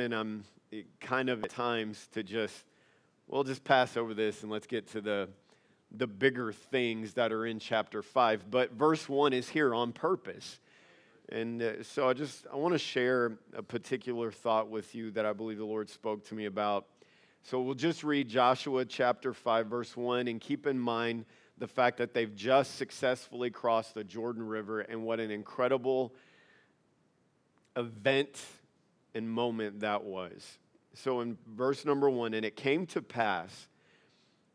and I'm eh, kind of at times to just, we'll just pass over this and let's get to the, the bigger things that are in chapter 5. But verse 1 is here on purpose. And uh, so I just, I want to share a particular thought with you that I believe the Lord spoke to me about. So we'll just read Joshua chapter 5, verse 1, and keep in mind the fact that they've just successfully crossed the Jordan River and what an incredible event and moment that was. So in verse number one, and it came to pass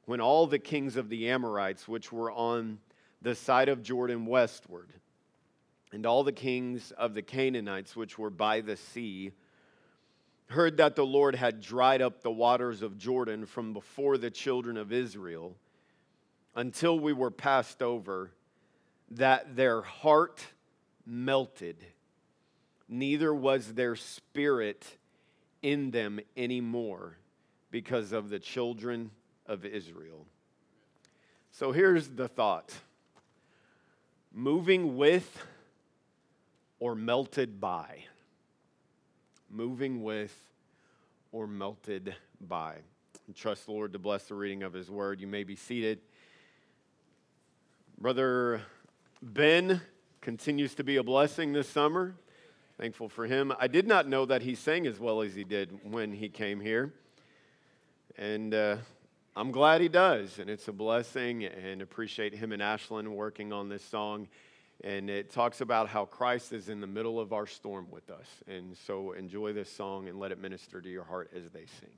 when all the kings of the Amorites, which were on the side of Jordan westward, and all the kings of the Canaanites, which were by the sea, heard that the Lord had dried up the waters of Jordan from before the children of Israel until we were passed over, that their heart melted neither was their spirit in them anymore because of the children of Israel. So here's the thought moving with or melted by. Moving with or melted by. And trust the Lord to bless the reading of his word. You may be seated. Brother Ben continues to be a blessing this summer. Thankful for him. I did not know that he sang as well as he did when he came here. And uh, I'm glad he does. And it's a blessing and appreciate him and Ashlyn working on this song. And it talks about how Christ is in the middle of our storm with us. And so enjoy this song and let it minister to your heart as they sing.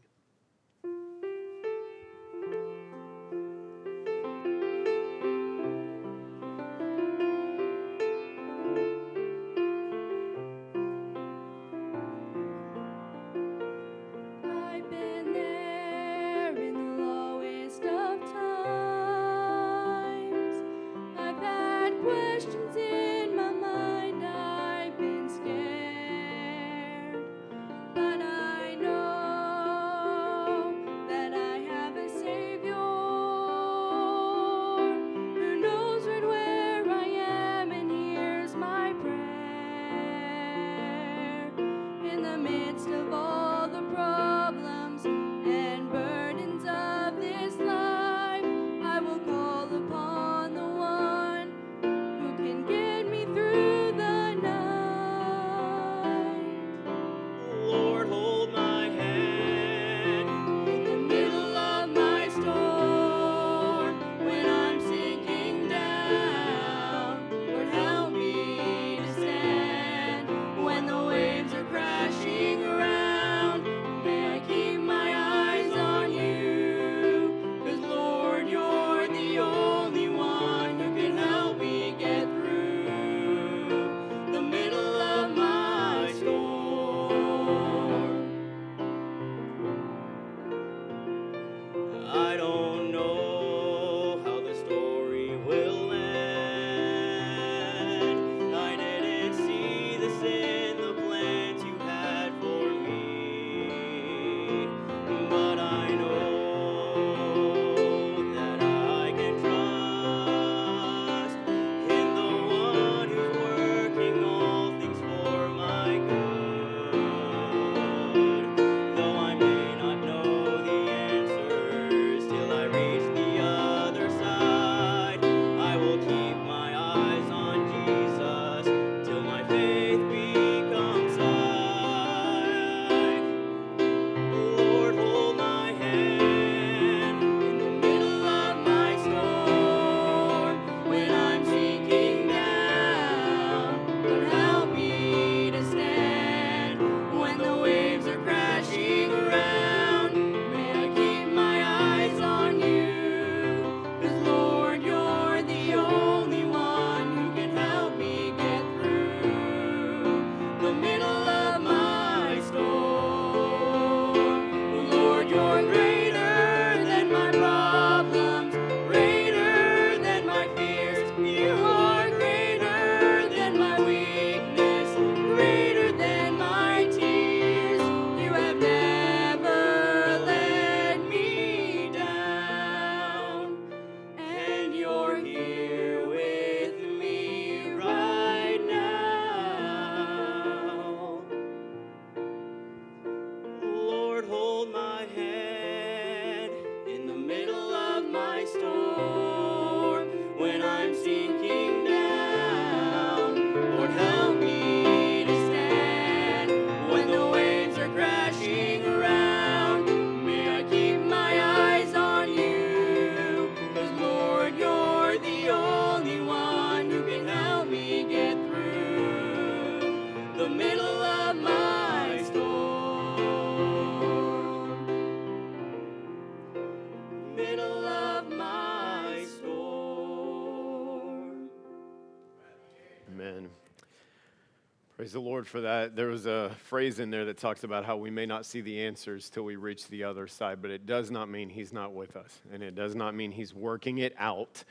Praise the Lord for that. There was a phrase in there that talks about how we may not see the answers till we reach the other side, but it does not mean He's not with us. And it does not mean He's working it out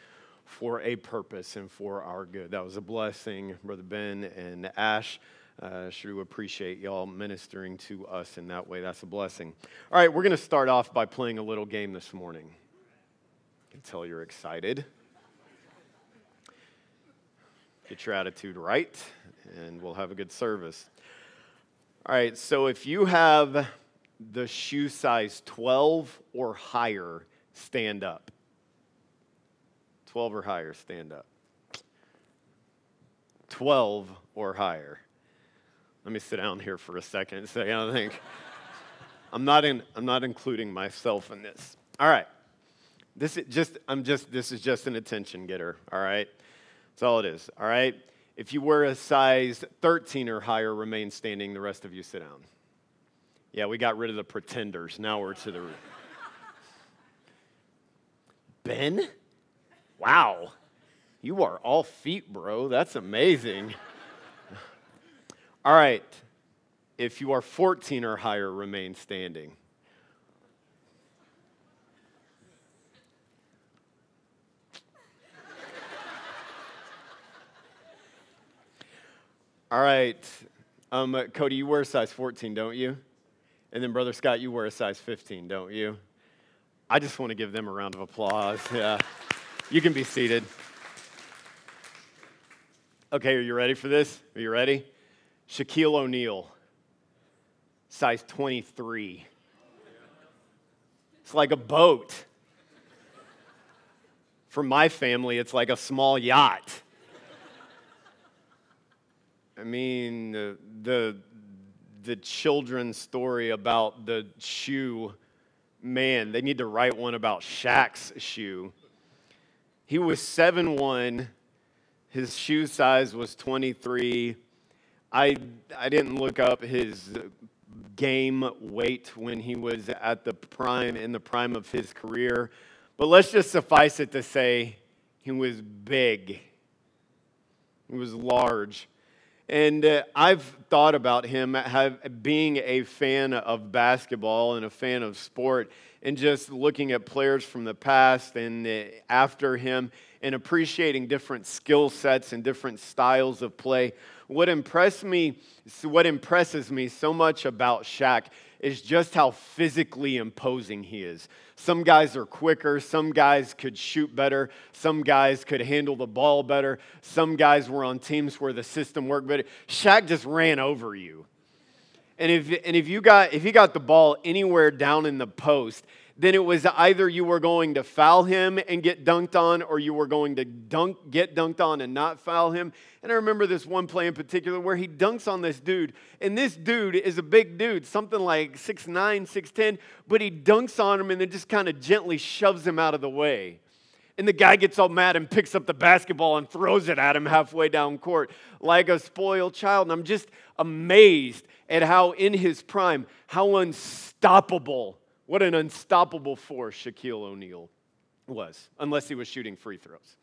for a purpose and for our good. That was a blessing, Brother Ben and Ash. Uh, sure appreciate y'all ministering to us in that way. That's a blessing. All right, we're going to start off by playing a little game this morning. I can tell you're excited. Get your attitude right, and we'll have a good service. All right, so if you have the shoe size 12 or higher, stand up. 12 or higher, stand up. 12 or higher. Let me sit down here for a second and say, I think I'm not in, I'm not including myself in this. All right. This is just I'm just this is just an attention getter, all right? That's all it is, all right? If you wear a size 13 or higher, remain standing. The rest of you sit down. Yeah, we got rid of the pretenders. Now we're to the. Ben? Wow. You are all feet, bro. That's amazing. all right. If you are 14 or higher, remain standing. All right. Um, Cody, you wear a size 14, don't you? And then, Brother Scott, you wear a size 15, don't you? I just want to give them a round of applause. Yeah. You can be seated. Okay, are you ready for this? Are you ready? Shaquille O'Neal, size 23. It's like a boat. For my family, it's like a small yacht. I mean, the, the, the children's story about the shoe, man, they need to write one about Shaq's shoe. He was 7 1. His shoe size was 23. I, I didn't look up his game weight when he was at the prime, in the prime of his career, but let's just suffice it to say he was big. He was large. And uh, I've thought about him have, being a fan of basketball and a fan of sport, and just looking at players from the past and uh, after him, and appreciating different skill sets and different styles of play. What impressed me, what impresses me so much about Shaq is just how physically imposing he is. Some guys are quicker, some guys could shoot better, some guys could handle the ball better, some guys were on teams where the system worked better. Shaq just ran over you. And if, and if you got if you got the ball anywhere down in the post, then it was either you were going to foul him and get dunked on, or you were going to dunk, get dunked on and not foul him. And I remember this one play in particular where he dunks on this dude, and this dude is a big dude, something like 6'9, 6'10, but he dunks on him and then just kind of gently shoves him out of the way. And the guy gets all mad and picks up the basketball and throws it at him halfway down court like a spoiled child. And I'm just amazed at how, in his prime, how unstoppable what an unstoppable force Shaquille O'Neal was, unless he was shooting free throws.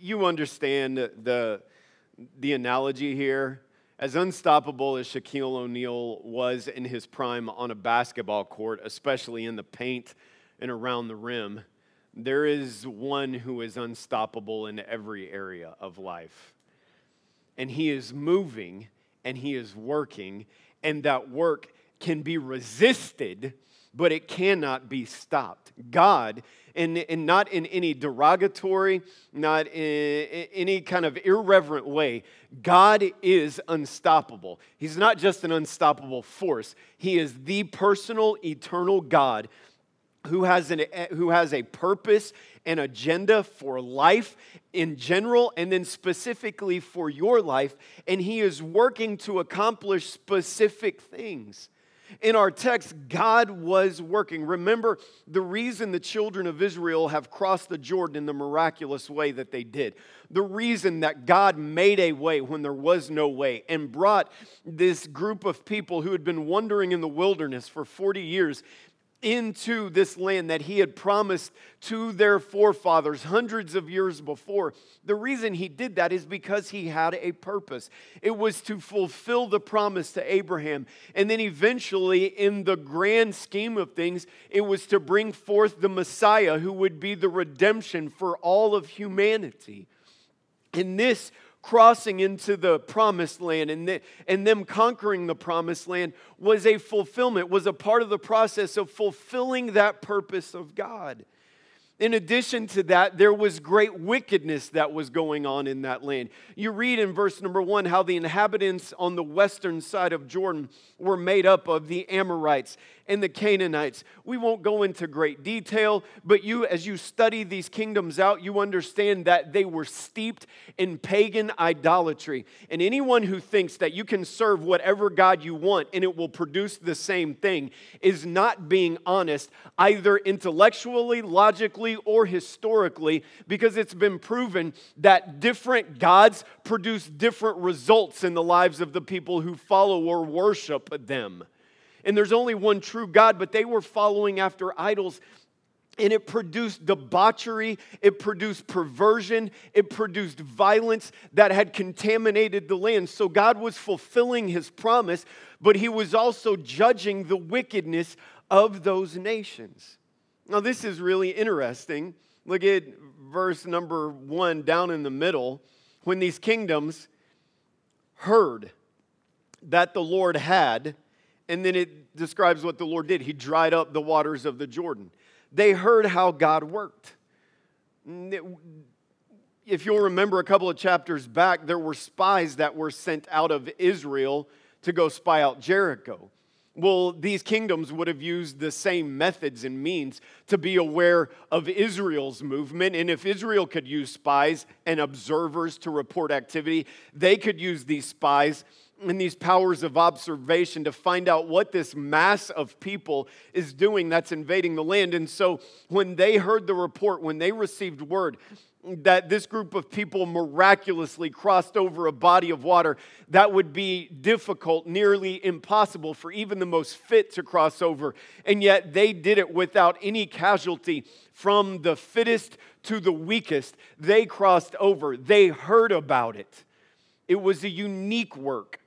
you understand the, the analogy here. As unstoppable as Shaquille O'Neal was in his prime on a basketball court, especially in the paint and around the rim, there is one who is unstoppable in every area of life. And he is moving and he is working and that work can be resisted but it cannot be stopped. God, and, and not in any derogatory, not in any kind of irreverent way, God is unstoppable. He's not just an unstoppable force, He is the personal, eternal God who has, an, eh, who has a purpose and agenda for life in general and then specifically for your life, and He is working to accomplish specific things. In our text, God was working. Remember the reason the children of Israel have crossed the Jordan in the miraculous way that they did. The reason that God made a way when there was no way and brought this group of people who had been wandering in the wilderness for 40 years into this land that he had promised to their forefathers hundreds of years before. The reason he did that is because he had a purpose. It was to fulfill the promise to Abraham. And then eventually, in the grand scheme of things, it was to bring forth the Messiah who would be the redemption for all of humanity. And this crossing into the promised land and, the, and them conquering the promised land was a fulfillment, was a part of the process of fulfilling that purpose of God. In addition to that, there was great wickedness that was going on in that land. You read in verse number one how the inhabitants on the western side of Jordan were made up of the Amorites and the Canaanites. We won't go into great detail, but you, as you study these kingdoms out, you understand that they were steeped in pagan idolatry. And anyone who thinks that you can serve whatever God you want and it will produce the same thing is not being honest, either intellectually, logically, or historically, because it's been proven that different gods produce different results in the lives of the people who follow or worship them and there's only one true God, but they were following after idols. And it produced debauchery, it produced perversion, it produced violence that had contaminated the land. So God was fulfilling his promise, but he was also judging the wickedness of those nations. Now, this is really interesting. Look at verse number one down in the middle. When these kingdoms heard that the Lord had and then it describes what the Lord did. He dried up the waters of the Jordan. They heard how God worked. If you'll remember a couple of chapters back, there were spies that were sent out of Israel to go spy out Jericho. Well, these kingdoms would have used the same methods and means to be aware of Israel's movement. And if Israel could use spies and observers to report activity, they could use these spies and these powers of observation to find out what this mass of people is doing that's invading the land. And so when they heard the report, when they received word that this group of people miraculously crossed over a body of water that would be difficult, nearly impossible for even the most fit to cross over. And yet they did it without any casualty from the fittest to the weakest. They crossed over, they heard about it. It was a unique work.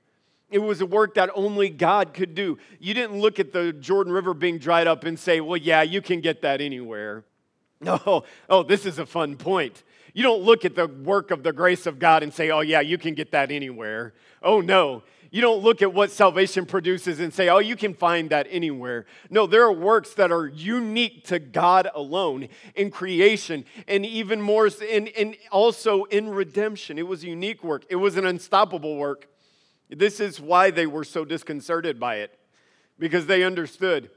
It was a work that only God could do. You didn't look at the Jordan River being dried up and say, well, yeah, you can get that anywhere. No, oh, this is a fun point. You don't look at the work of the grace of God and say, oh, yeah, you can get that anywhere. Oh, no. You don't look at what salvation produces and say, oh, you can find that anywhere. No, there are works that are unique to God alone in creation and even more, in also in redemption. It was a unique work, it was an unstoppable work. This is why they were so disconcerted by it, because they understood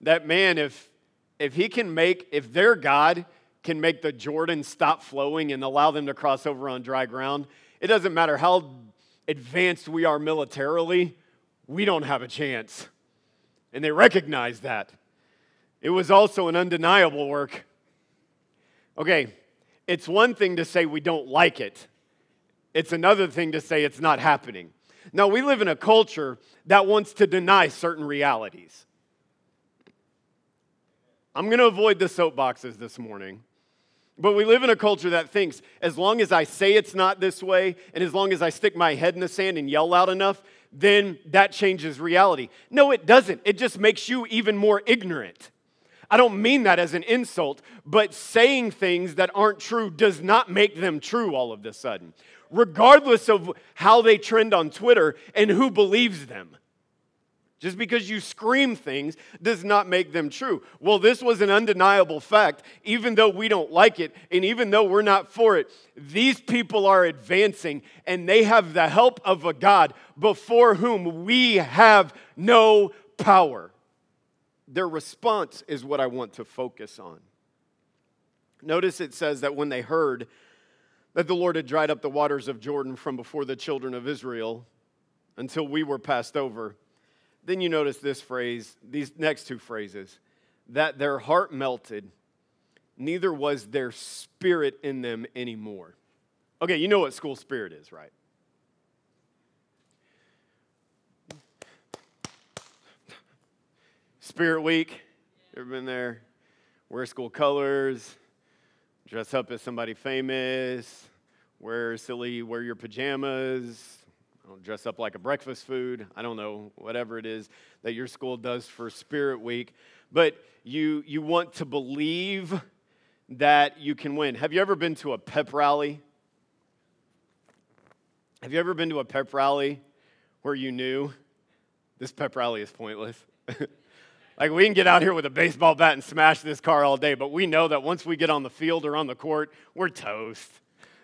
that, man, if, if he can make, if their God can make the Jordan stop flowing and allow them to cross over on dry ground, it doesn't matter how advanced we are militarily, we don't have a chance. And they recognized that. It was also an undeniable work. Okay, it's one thing to say we don't like it, it's another thing to say it's not happening. Now, we live in a culture that wants to deny certain realities. I'm going to avoid the soapboxes this morning. But we live in a culture that thinks as long as I say it's not this way, and as long as I stick my head in the sand and yell loud enough, then that changes reality. No, it doesn't. It just makes you even more ignorant. I don't mean that as an insult, but saying things that aren't true does not make them true all of a sudden regardless of how they trend on Twitter and who believes them. Just because you scream things does not make them true. Well, this was an undeniable fact, even though we don't like it, and even though we're not for it. These people are advancing, and they have the help of a God before whom we have no power. Their response is what I want to focus on. Notice it says that when they heard that the Lord had dried up the waters of Jordan from before the children of Israel until we were passed over then you notice this phrase, these next two phrases, that their heart melted, neither was their spirit in them anymore. Okay, you know what school spirit is, right? Spirit Week, ever been there? Wear school colors, dress up as somebody famous, wear silly, wear your pajamas, dress up like a breakfast food. I don't know, whatever it is that your school does for Spirit Week. But you, you want to believe that you can win. Have you ever been to a pep rally? Have you ever been to a pep rally where you knew this pep rally is pointless? like, we can get out here with a baseball bat and smash this car all day, but we know that once we get on the field or on the court, we're toast.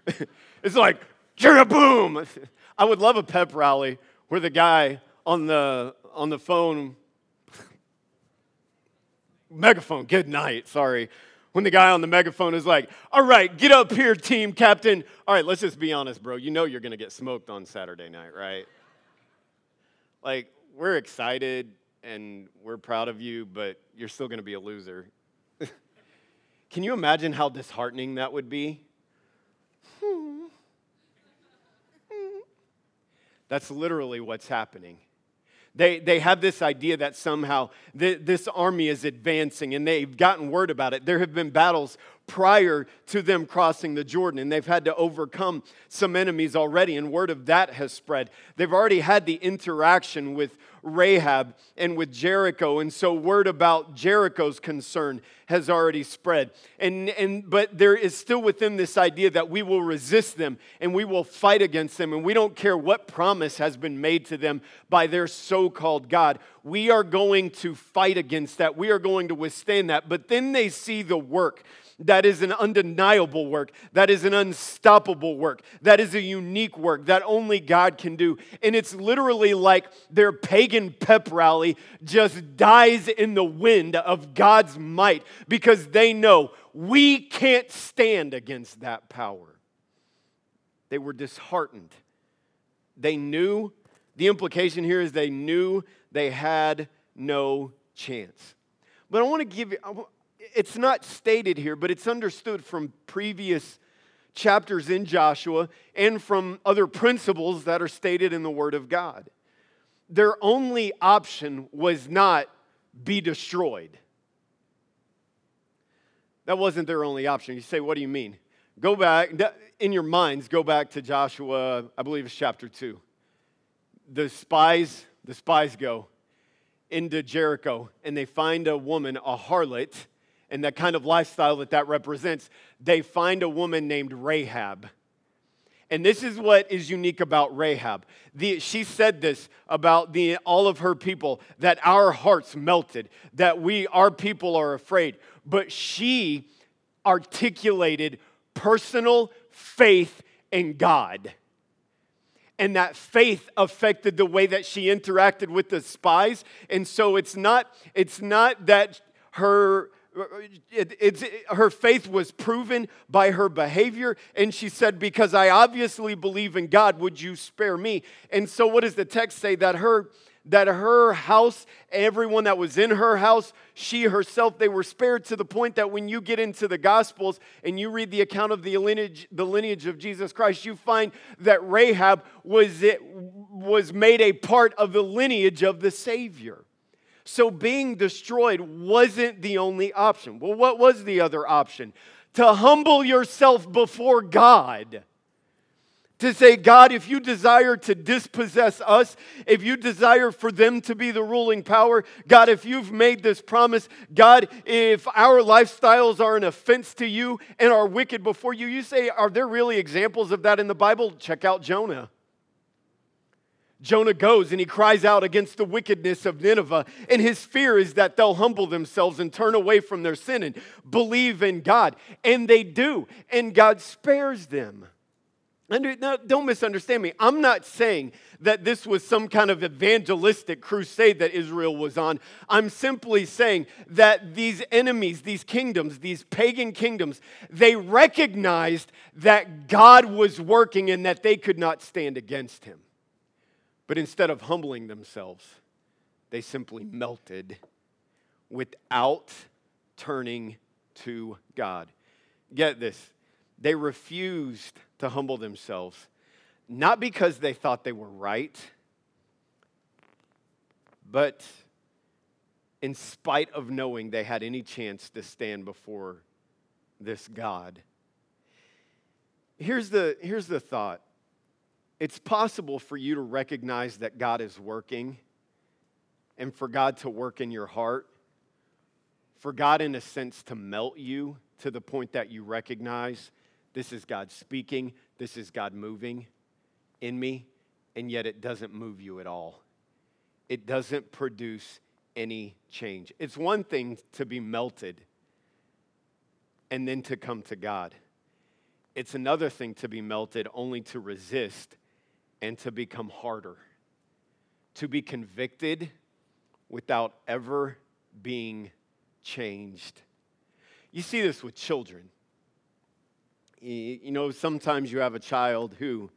it's like, a boom! I would love a pep rally where the guy on the, on the phone, megaphone, good night, sorry. When the guy on the megaphone is like, all right, get up here, team captain. All right, let's just be honest, bro. You know you're to get smoked on Saturday night, right? Like, we're excited and we're proud of you, but you're still going to be a loser. Can you imagine how disheartening that would be? That's literally what's happening. They, they have this idea that somehow th- this army is advancing and they've gotten word about it. There have been battles prior to them crossing the Jordan, and they've had to overcome some enemies already, and word of that has spread. They've already had the interaction with Rahab and with Jericho, and so word about Jericho's concern has already spread. And, and but there is still within this idea that we will resist them and we will fight against them, and we don't care what promise has been made to them by their so-called God. We are going to fight against that. We are going to withstand that. But then they see the work that is an undeniable work, that is an unstoppable work, that is a unique work that only God can do. And it's literally like their pagan pep rally just dies in the wind of God's might because they know we can't stand against that power. They were disheartened. They knew, the implication here is they knew they had no chance. But I want to give you, it's not stated here, but it's understood from previous chapters in Joshua and from other principles that are stated in the Word of God. Their only option was not be destroyed. That wasn't their only option. You say, what do you mean? Go back, in your minds, go back to Joshua, I believe it's chapter 2. The spies, the spies go into Jericho and they find a woman, a harlot, and that kind of lifestyle that that represents, they find a woman named Rahab. And this is what is unique about Rahab. The, she said this about the, all of her people that our hearts melted, that we, our people are afraid. But she articulated personal faith in God. And that faith affected the way that she interacted with the spies. And so it's not, it's not that her it, it, her faith was proven by her behavior. And she said, Because I obviously believe in God, would you spare me? And so, what does the text say? That her that her house, everyone that was in her house, she herself, they were spared to the point that when you get into the Gospels and you read the account of the lineage, the lineage of Jesus Christ, you find that Rahab was, it, was made a part of the lineage of the Savior. So being destroyed wasn't the only option. Well, what was the other option? To humble yourself before God. To say, God, if you desire to dispossess us, if you desire for them to be the ruling power, God, if you've made this promise, God, if our lifestyles are an offense to you and are wicked before you, you say, are there really examples of that in the Bible? Check out Jonah. Jonah goes and he cries out against the wickedness of Nineveh, and his fear is that they'll humble themselves and turn away from their sin and believe in God. And they do, and God spares them. Under, now, don't misunderstand me. I'm not saying that this was some kind of evangelistic crusade that Israel was on. I'm simply saying that these enemies, these kingdoms, these pagan kingdoms, they recognized that God was working and that they could not stand against him. But instead of humbling themselves, they simply melted without turning to God. Get this. They refused to humble themselves, not because they thought they were right, but in spite of knowing they had any chance to stand before this God. Here's the, here's the thought it's possible for you to recognize that God is working and for God to work in your heart, for God, in a sense, to melt you to the point that you recognize this is God speaking, this is God moving in me, and yet it doesn't move you at all. It doesn't produce any change. It's one thing to be melted and then to come to God. It's another thing to be melted only to resist and to become harder, to be convicted without ever being changed. You see this with children. You know, sometimes you have a child who,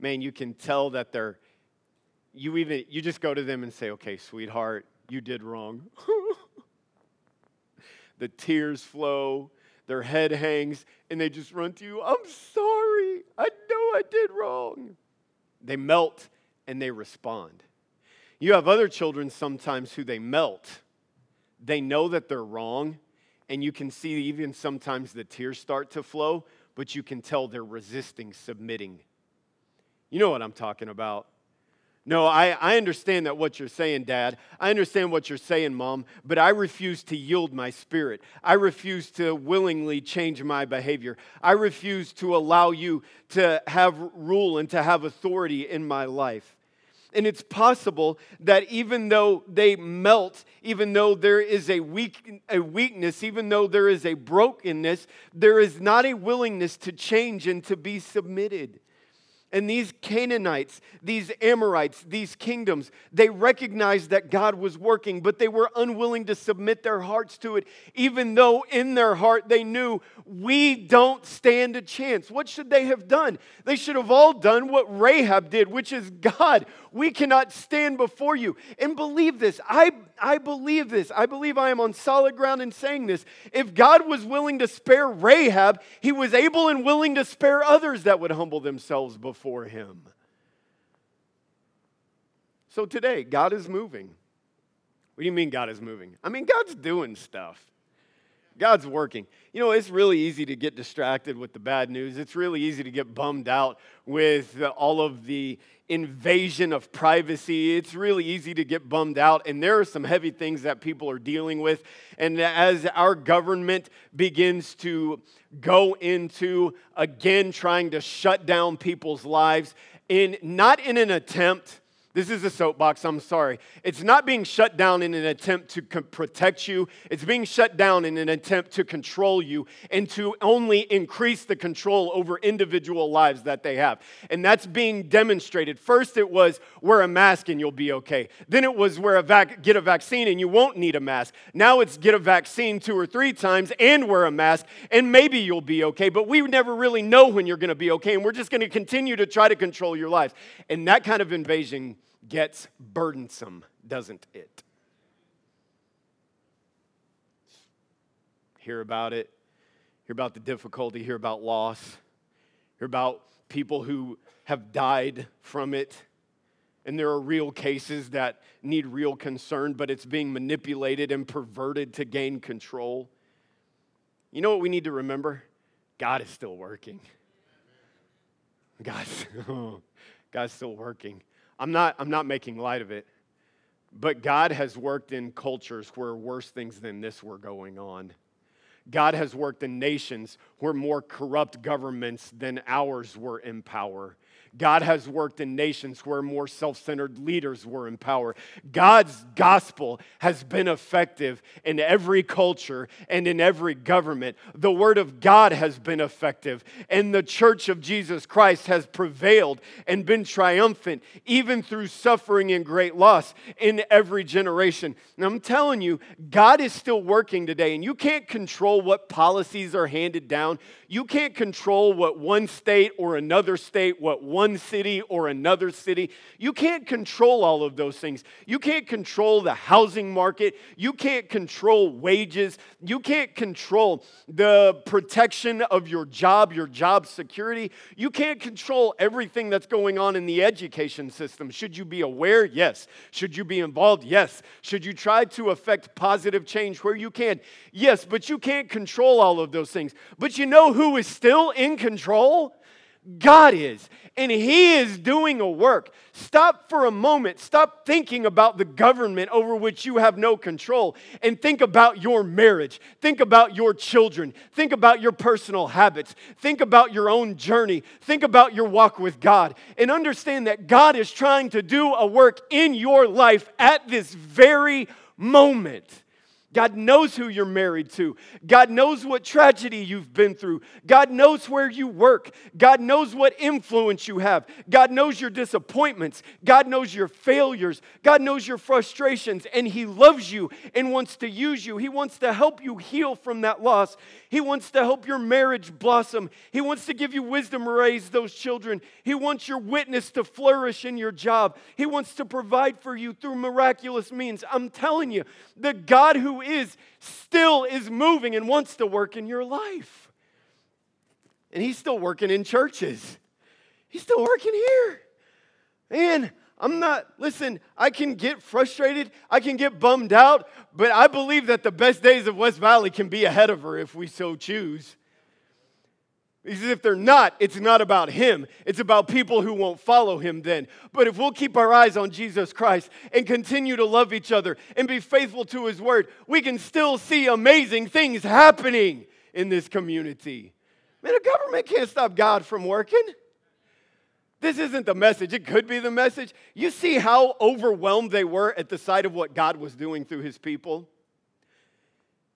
man, you can tell that they're, you even, you just go to them and say, okay, sweetheart, you did wrong. the tears flow, their head hangs, and they just run to you, I'm sorry, I know I did wrong. They melt and they respond. You have other children sometimes who they melt. They know that they're wrong, and you can see even sometimes the tears start to flow, but you can tell they're resisting submitting. You know what I'm talking about. No, I, I understand that what you're saying, Dad. I understand what you're saying, Mom, but I refuse to yield my spirit. I refuse to willingly change my behavior. I refuse to allow you to have rule and to have authority in my life. And it's possible that even though they melt, even though there is a, weak, a weakness, even though there is a brokenness, there is not a willingness to change and to be submitted. And these Canaanites, these Amorites, these kingdoms, they recognized that God was working, but they were unwilling to submit their hearts to it, even though in their heart they knew we don't stand a chance. What should they have done? They should have all done what Rahab did, which is God, we cannot stand before you. And believe this. I, I believe this. I believe I am on solid ground in saying this. If God was willing to spare Rahab, he was able and willing to spare others that would humble themselves before him. So today, God is moving. What do you mean God is moving? I mean, God's doing stuff. God's working. You know, it's really easy to get distracted with the bad news. It's really easy to get bummed out with all of the invasion of privacy. It's really easy to get bummed out. And there are some heavy things that people are dealing with. And as our government begins to go into, again, trying to shut down people's lives, in, not in an attempt this is a soapbox, I'm sorry. It's not being shut down in an attempt to protect you, it's being shut down in an attempt to control you and to only increase the control over individual lives that they have. And that's being demonstrated. First, it was wear a mask and you'll be okay. Then it was wear a vac- get a vaccine and you won't need a mask. Now it's get a vaccine two or three times and wear a mask and maybe you'll be okay. But we never really know when you're going to be okay. And we're just going to continue to try to control your lives. And that kind of invasion gets burdensome, doesn't it? Hear about it, hear about the difficulty, hear about loss, hear about people who have died from it. And there are real cases that need real concern, but it's being manipulated and perverted to gain control. You know what we need to remember? God is still working. God's, God's still working. I'm not, I'm not making light of it, but God has worked in cultures where worse things than this were going on. God has worked in nations where more corrupt governments than ours were in power. God has worked in nations where more self centered leaders were in power. God's gospel has been effective in every culture and in every government. The word of God has been effective, and the church of Jesus Christ has prevailed and been triumphant, even through suffering and great loss in every generation. And I'm telling you, God is still working today, and you can't control what policies are handed down. You can't control what one state or another state, what one city or another city. You can't control all of those things. You can't control the housing market. You can't control wages. You can't control the protection of your job, your job security. You can't control everything that's going on in the education system. Should you be aware? Yes. Should you be involved? Yes. Should you try to affect positive change where you can? Yes, but you can't control all of those things. But you know who is still in control? God is, and He is doing a work. Stop for a moment. Stop thinking about the government over which you have no control and think about your marriage. Think about your children. Think about your personal habits. Think about your own journey. Think about your walk with God and understand that God is trying to do a work in your life at this very moment. God knows who you're married to. God knows what tragedy you've been through. God knows where you work. God knows what influence you have. God knows your disappointments. God knows your failures. God knows your frustrations. And He loves you and wants to use you. He wants to help you heal from that loss. He wants to help your marriage blossom. He wants to give you wisdom to raise those children. He wants your witness to flourish in your job. He wants to provide for you through miraculous means. I'm telling you, the God who is still is moving and wants to work in your life. And He's still working in churches, He's still working here. Man, I'm not, listen, I can get frustrated, I can get bummed out, but I believe that the best days of West Valley can be ahead of her if we so choose. Because if they're not, it's not about him. It's about people who won't follow him then. But if we'll keep our eyes on Jesus Christ and continue to love each other and be faithful to his word, we can still see amazing things happening in this community. Man, the government can't stop God from working. This isn't the message. It could be the message. You see how overwhelmed they were at the sight of what God was doing through his people?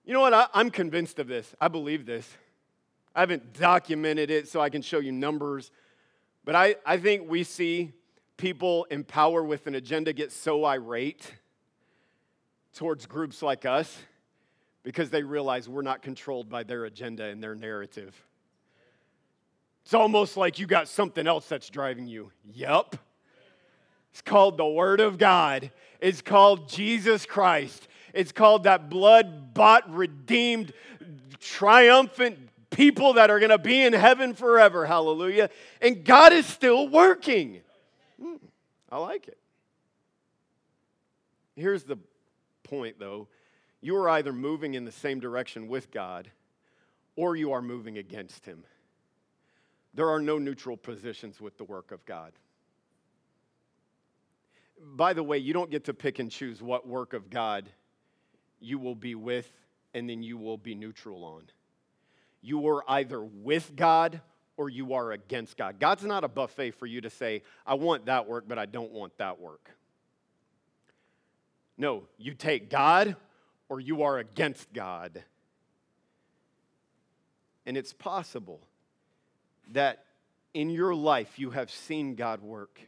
You know what? I, am convinced of this. I believe this. I haven't documented it so I can show you numbers, but I, I think we see people in power with an agenda get so irate towards groups like us because they realize we're not controlled by their agenda and their narrative. It's almost like you got something else that's driving you. Yup. It's called the Word of God. It's called Jesus Christ. It's called that blood bought, redeemed, triumphant people that are going to be in heaven forever. Hallelujah. And God is still working. Hmm, I like it. Here's the point, though you are either moving in the same direction with God or you are moving against Him. There are no neutral positions with the work of God. By the way, you don't get to pick and choose what work of God you will be with and then you will be neutral on. You are either with God or you are against God. God's not a buffet for you to say, I want that work, but I don't want that work. No, you take God or you are against God. And it's possible that in your life you have seen God work.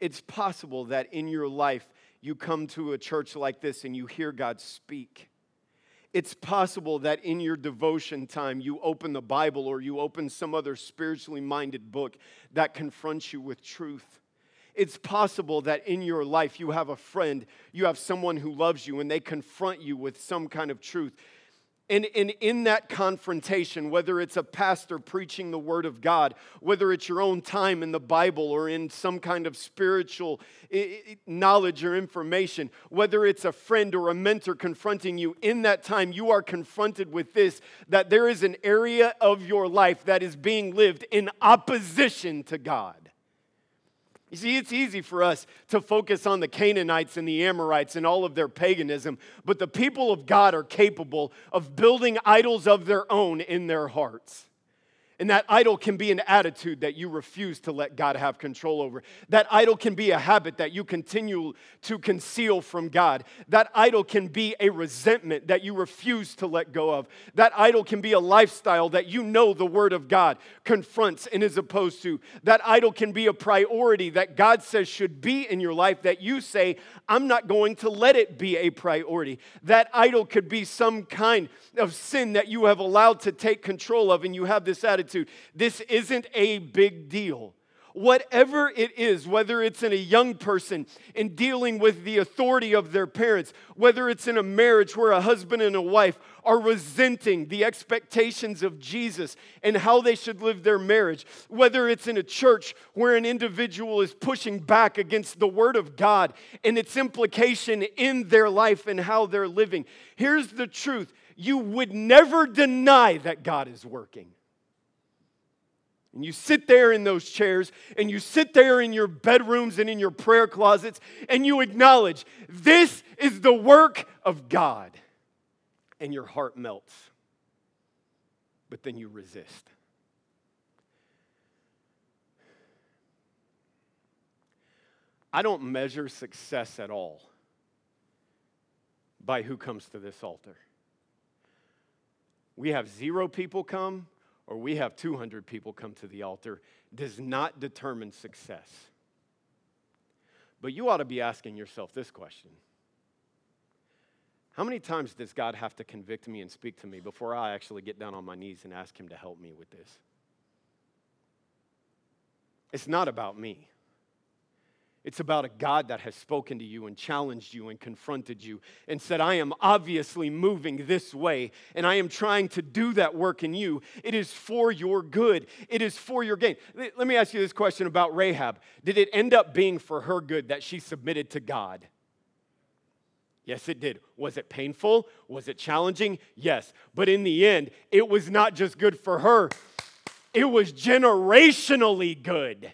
It's possible that in your life you come to a church like this and you hear God speak. It's possible that in your devotion time you open the Bible or you open some other spiritually minded book that confronts you with truth. It's possible that in your life you have a friend, you have someone who loves you, and they confront you with some kind of truth. And, and in that confrontation, whether it's a pastor preaching the Word of God, whether it's your own time in the Bible or in some kind of spiritual knowledge or information, whether it's a friend or a mentor confronting you, in that time you are confronted with this that there is an area of your life that is being lived in opposition to God. You see, it's easy for us to focus on the Canaanites and the Amorites and all of their paganism, but the people of God are capable of building idols of their own in their hearts. And that idol can be an attitude that you refuse to let God have control over. That idol can be a habit that you continue to conceal from God. That idol can be a resentment that you refuse to let go of. That idol can be a lifestyle that you know the Word of God confronts and is opposed to. That idol can be a priority that God says should be in your life that you say, I'm not going to let it be a priority. That idol could be some kind of sin that you have allowed to take control of, and you have this attitude attitude. This isn't a big deal. Whatever it is, whether it's in a young person in dealing with the authority of their parents, whether it's in a marriage where a husband and a wife are resenting the expectations of Jesus and how they should live their marriage, whether it's in a church where an individual is pushing back against the Word of God and its implication in their life and how they're living. Here's the truth you would never deny that God is working. And you sit there in those chairs and you sit there in your bedrooms and in your prayer closets and you acknowledge this is the work of God. And your heart melts. But then you resist. I don't measure success at all by who comes to this altar. We have zero people come, or we have 200 people come to the altar does not determine success. But you ought to be asking yourself this question How many times does God have to convict me and speak to me before I actually get down on my knees and ask Him to help me with this? It's not about me. It's about a God that has spoken to you and challenged you and confronted you and said, I am obviously moving this way and I am trying to do that work in you. It is for your good, it is for your gain. Let me ask you this question about Rahab Did it end up being for her good that she submitted to God? Yes, it did. Was it painful? Was it challenging? Yes. But in the end, it was not just good for her, it was generationally good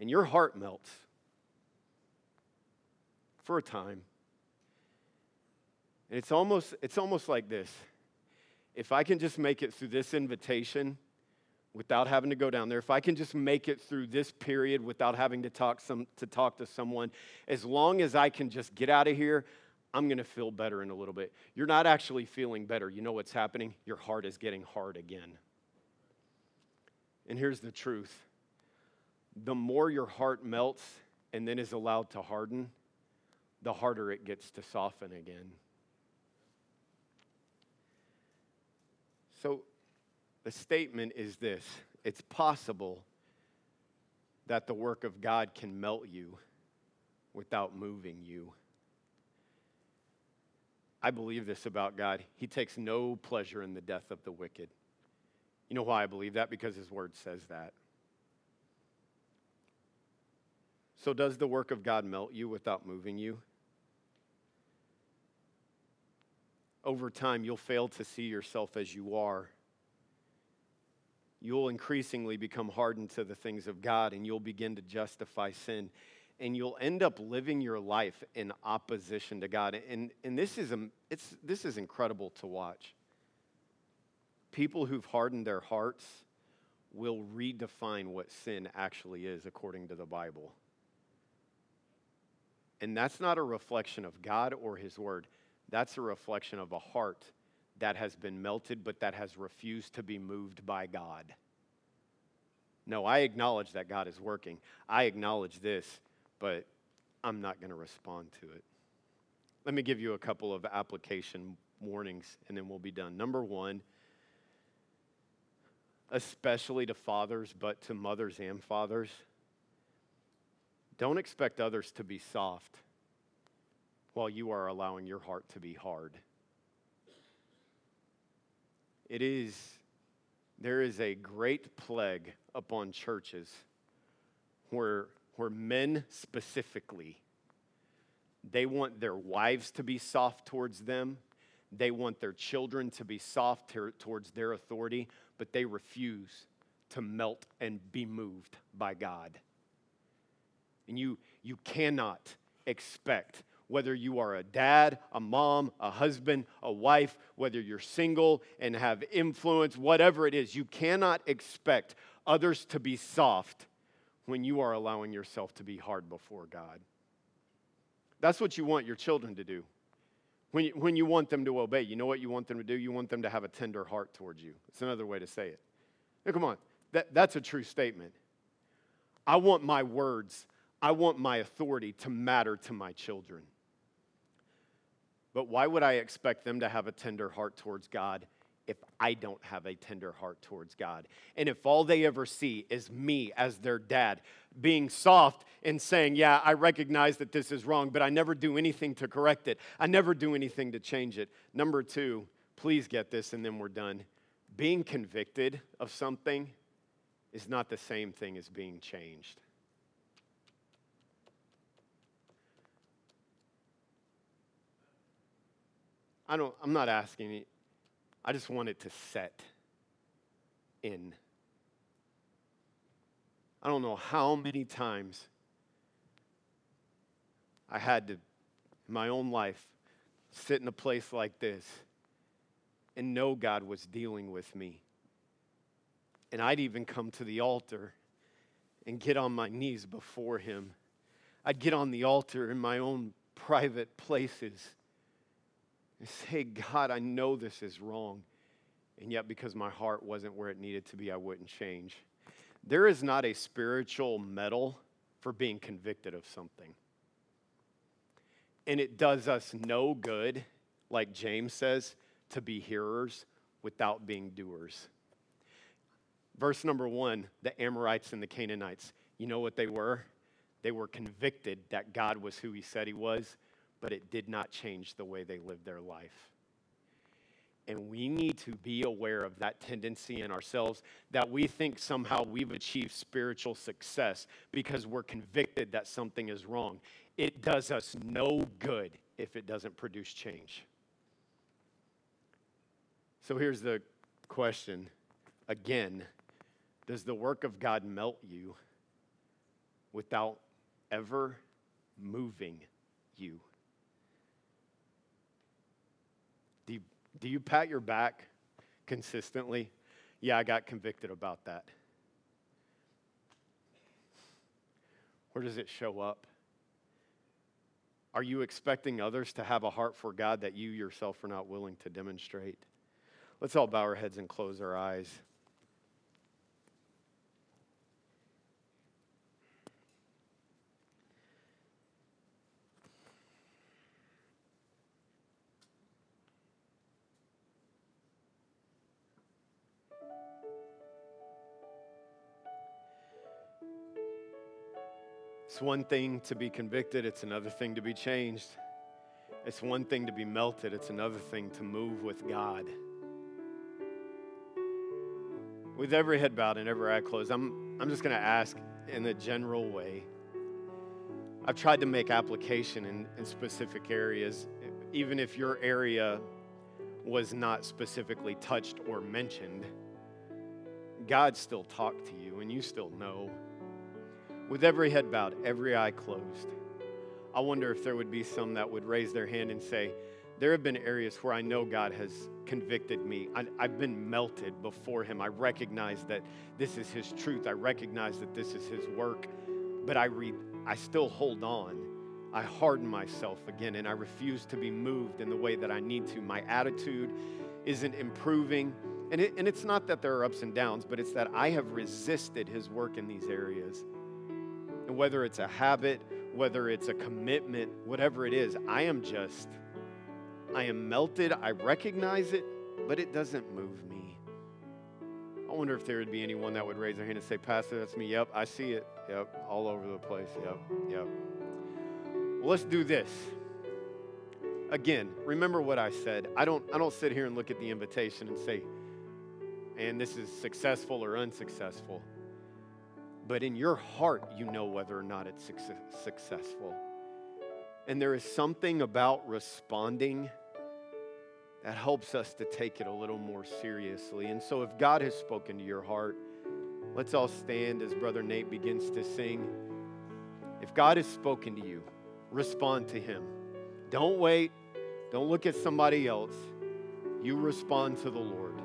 and your heart melts for a time. And it's almost, it's almost like this. If I can just make it through this invitation without having to go down there, if I can just make it through this period without having to talk, some, to, talk to someone, as long as I can just get out of here, I'm going to feel better in a little bit. You're not actually feeling better. You know what's happening? Your heart is getting hard again. And here's the truth the more your heart melts and then is allowed to harden, the harder it gets to soften again. So the statement is this it's possible that the work of God can melt you without moving you. I believe this about God. He takes no pleasure in the death of the wicked. You know why I believe that? Because His Word says that. So, does the work of God melt you without moving you? Over time, you'll fail to see yourself as you are. You'll increasingly become hardened to the things of God and you'll begin to justify sin. And you'll end up living your life in opposition to God. And, and this, is, um, it's, this is incredible to watch. People who've hardened their hearts will redefine what sin actually is according to the Bible. And that's not a reflection of God or His Word. That's a reflection of a heart that has been melted, but that has refused to be moved by God. No, I acknowledge that God is working. I acknowledge this, but I'm not going to respond to it. Let me give you a couple of application warnings, and then we'll be done. Number one, especially to fathers, but to mothers and fathers don't expect others to be soft while you are allowing your heart to be hard. It is, there is a great plague upon churches where, where men specifically, they want their wives to be soft towards them. They want their children to be soft ter- towards their authority, but they refuse to melt and be moved by God. And you, you cannot expect Whether you are a dad, a mom, a husband, a wife, whether you're single and have influence, whatever it is, you cannot expect others to be soft when you are allowing yourself to be hard before God. That's what you want your children to do. When you, when you want them to obey, you know what you want them to do? You want them to have a tender heart towards you. It's another way to say it. Now, come on, that, that's a true statement. I want my words, I want my authority to matter to my children. But why would I expect them to have a tender heart towards God if I don't have a tender heart towards God? And if all they ever see is me as their dad being soft and saying, Yeah, I recognize that this is wrong, but I never do anything to correct it, I never do anything to change it. Number two, please get this and then we're done. Being convicted of something is not the same thing as being changed. I don't, I'm not asking it. I just want it to set in. I don't know how many times I had to, in my own life, sit in a place like this and know God was dealing with me. And I'd even come to the altar and get on my knees before Him. I'd get on the altar in my own private places and say, God, I know this is wrong. And yet, because my heart wasn't where it needed to be, I wouldn't change. There is not a spiritual medal for being convicted of something. And it does us no good, like James says, to be hearers without being doers. Verse number one the Amorites and the Canaanites, you know what they were? They were convicted that God was who he said he was, but it did not change the way they lived their life. And we need to be aware of that tendency in ourselves that we think somehow we've achieved spiritual success because we're convicted that something is wrong. It does us no good if it doesn't produce change. So here's the question again Does the work of God melt you without ever moving you? Do you, pat your back consistently? Yeah, I got convicted about that. Where does it show up? Are you expecting others to have a heart for God that you yourself are not willing to demonstrate? Let's all bow our heads and close our eyes. It's one thing to be convicted, it's another thing to be changed. It's one thing to be melted, it's another thing to move with God. With every head bowed and every eye closed, I'm, I'm just going to ask in a general way. I've tried to make application in, in specific areas, even if your area was not specifically touched or mentioned. God still talked to you, and you still know with every head bowed, every eye closed, I wonder if there would be some that would raise their hand and say, There have been areas where I know God has convicted me. I, have been melted before Him. I recognize that this is His truth. I recognize that this is His work, but I, re- I still hold on. I harden myself again and I refuse to be moved in the way that I need to. My attitude isn't improving. And, it, and it's not that there are ups and downs, but it's that I have resisted His work in these areas. And whether it's a habit, whether it's a commitment, whatever it is, I am just, I am melted. I recognize it, but it doesn't move me. I wonder if there would be anyone that would raise their hand and say, Pastor, that's me. Yep, I see it. Yep, all over the place. Yep, yep. Well, let's do this. Again, remember what I said. I don't, I don't sit here and look at the invitation and say, and this is successful or unsuccessful but in your heart, you know whether or not it's successful. And there is something about responding that helps us to take it a little more seriously. And so, if God has spoken to your heart, let's all stand as Brother Nate begins to sing. If God has spoken to you, respond to Him. Don't wait. Don't look at somebody else. You respond to the Lord.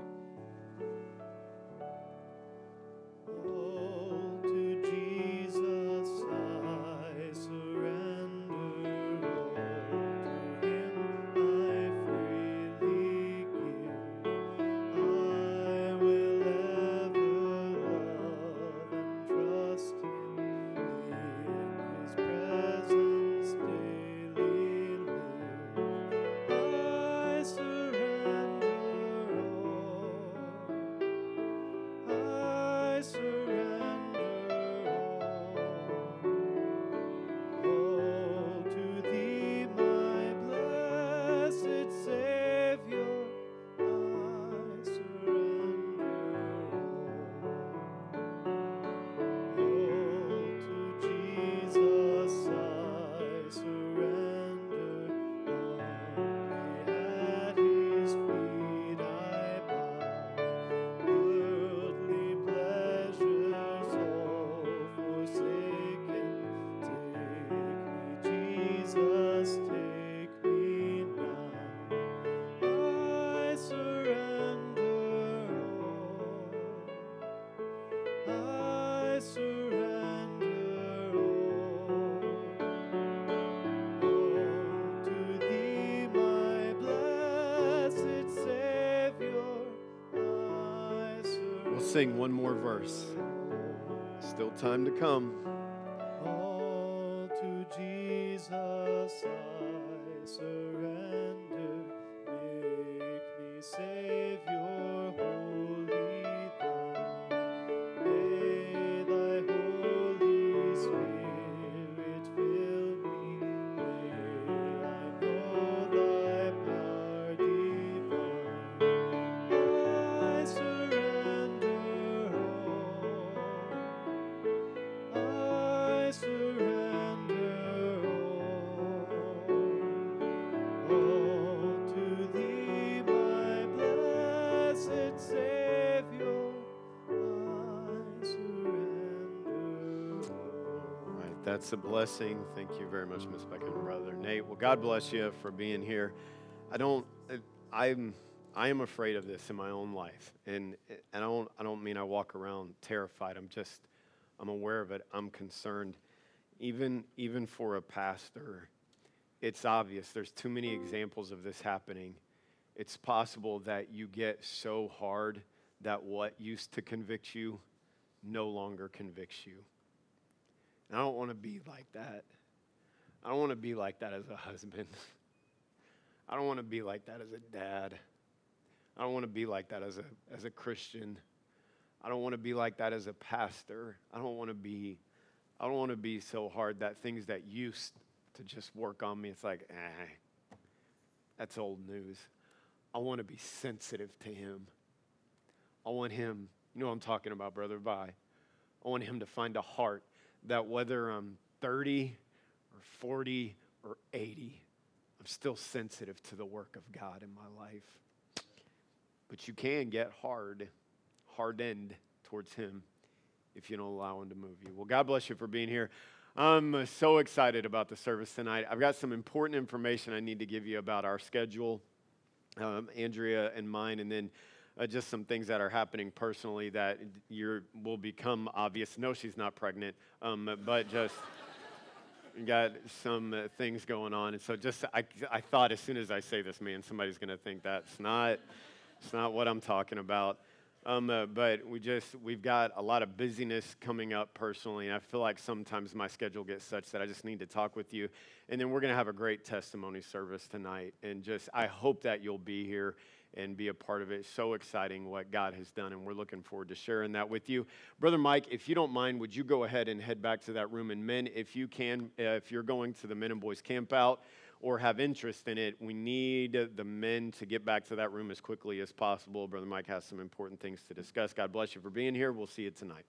Sing one more verse. Still time to come. That's a blessing. Thank you very much, Miss Becca and Brother Nate. Well, God bless you for being here. I don't, I'm, I am afraid of this in my own life, and and I don't, I don't mean I walk around terrified. I'm just, I'm aware of it. I'm concerned, even, even for a pastor. It's obvious. There's too many examples of this happening. It's possible that you get so hard that what used to convict you no longer convicts you. I don't want to be like that. I don't want to be like that as a husband. I don't want to be like that as a dad. I don't want to be like that as a, as a Christian. I don't want to be like that as a pastor. I don't want to be, I don't want to be so hard that things that used to just work on me, it's like, eh, that's old news. I want to be sensitive to him. I want him, you know what I'm talking about, Brother Vi. I want him to find a heart that whether I'm 30 or 40 or 80, I'm still sensitive to the work of God in my life. But you can get hard, hardened towards Him if you don't allow Him to move you. Well, God bless you for being here. I'm so excited about the service tonight. I've got some important information I need to give you about our schedule, um, Andrea and mine, and then uh, just some things that are happening personally that you will become obvious. No, she's not pregnant, um, but just got some uh, things going on. And so just I, I thought as soon as I say this, man, somebody's going to think that's not, it's not what I'm talking about. Um, uh, but we just we've got a lot of busyness coming up personally, and I feel like sometimes my schedule gets such that I just need to talk with you. And then we're going to have a great testimony service tonight, and just I hope that you'll be here and be a part of it. So exciting what God has done, and we're looking forward to sharing that with you. Brother Mike, if you don't mind, would you go ahead and head back to that room? And men, if you can, uh, if you're going to the men and boys camp out or have interest in it, we need the men to get back to that room as quickly as possible. Brother Mike has some important things to discuss. God bless you for being here. We'll see you tonight.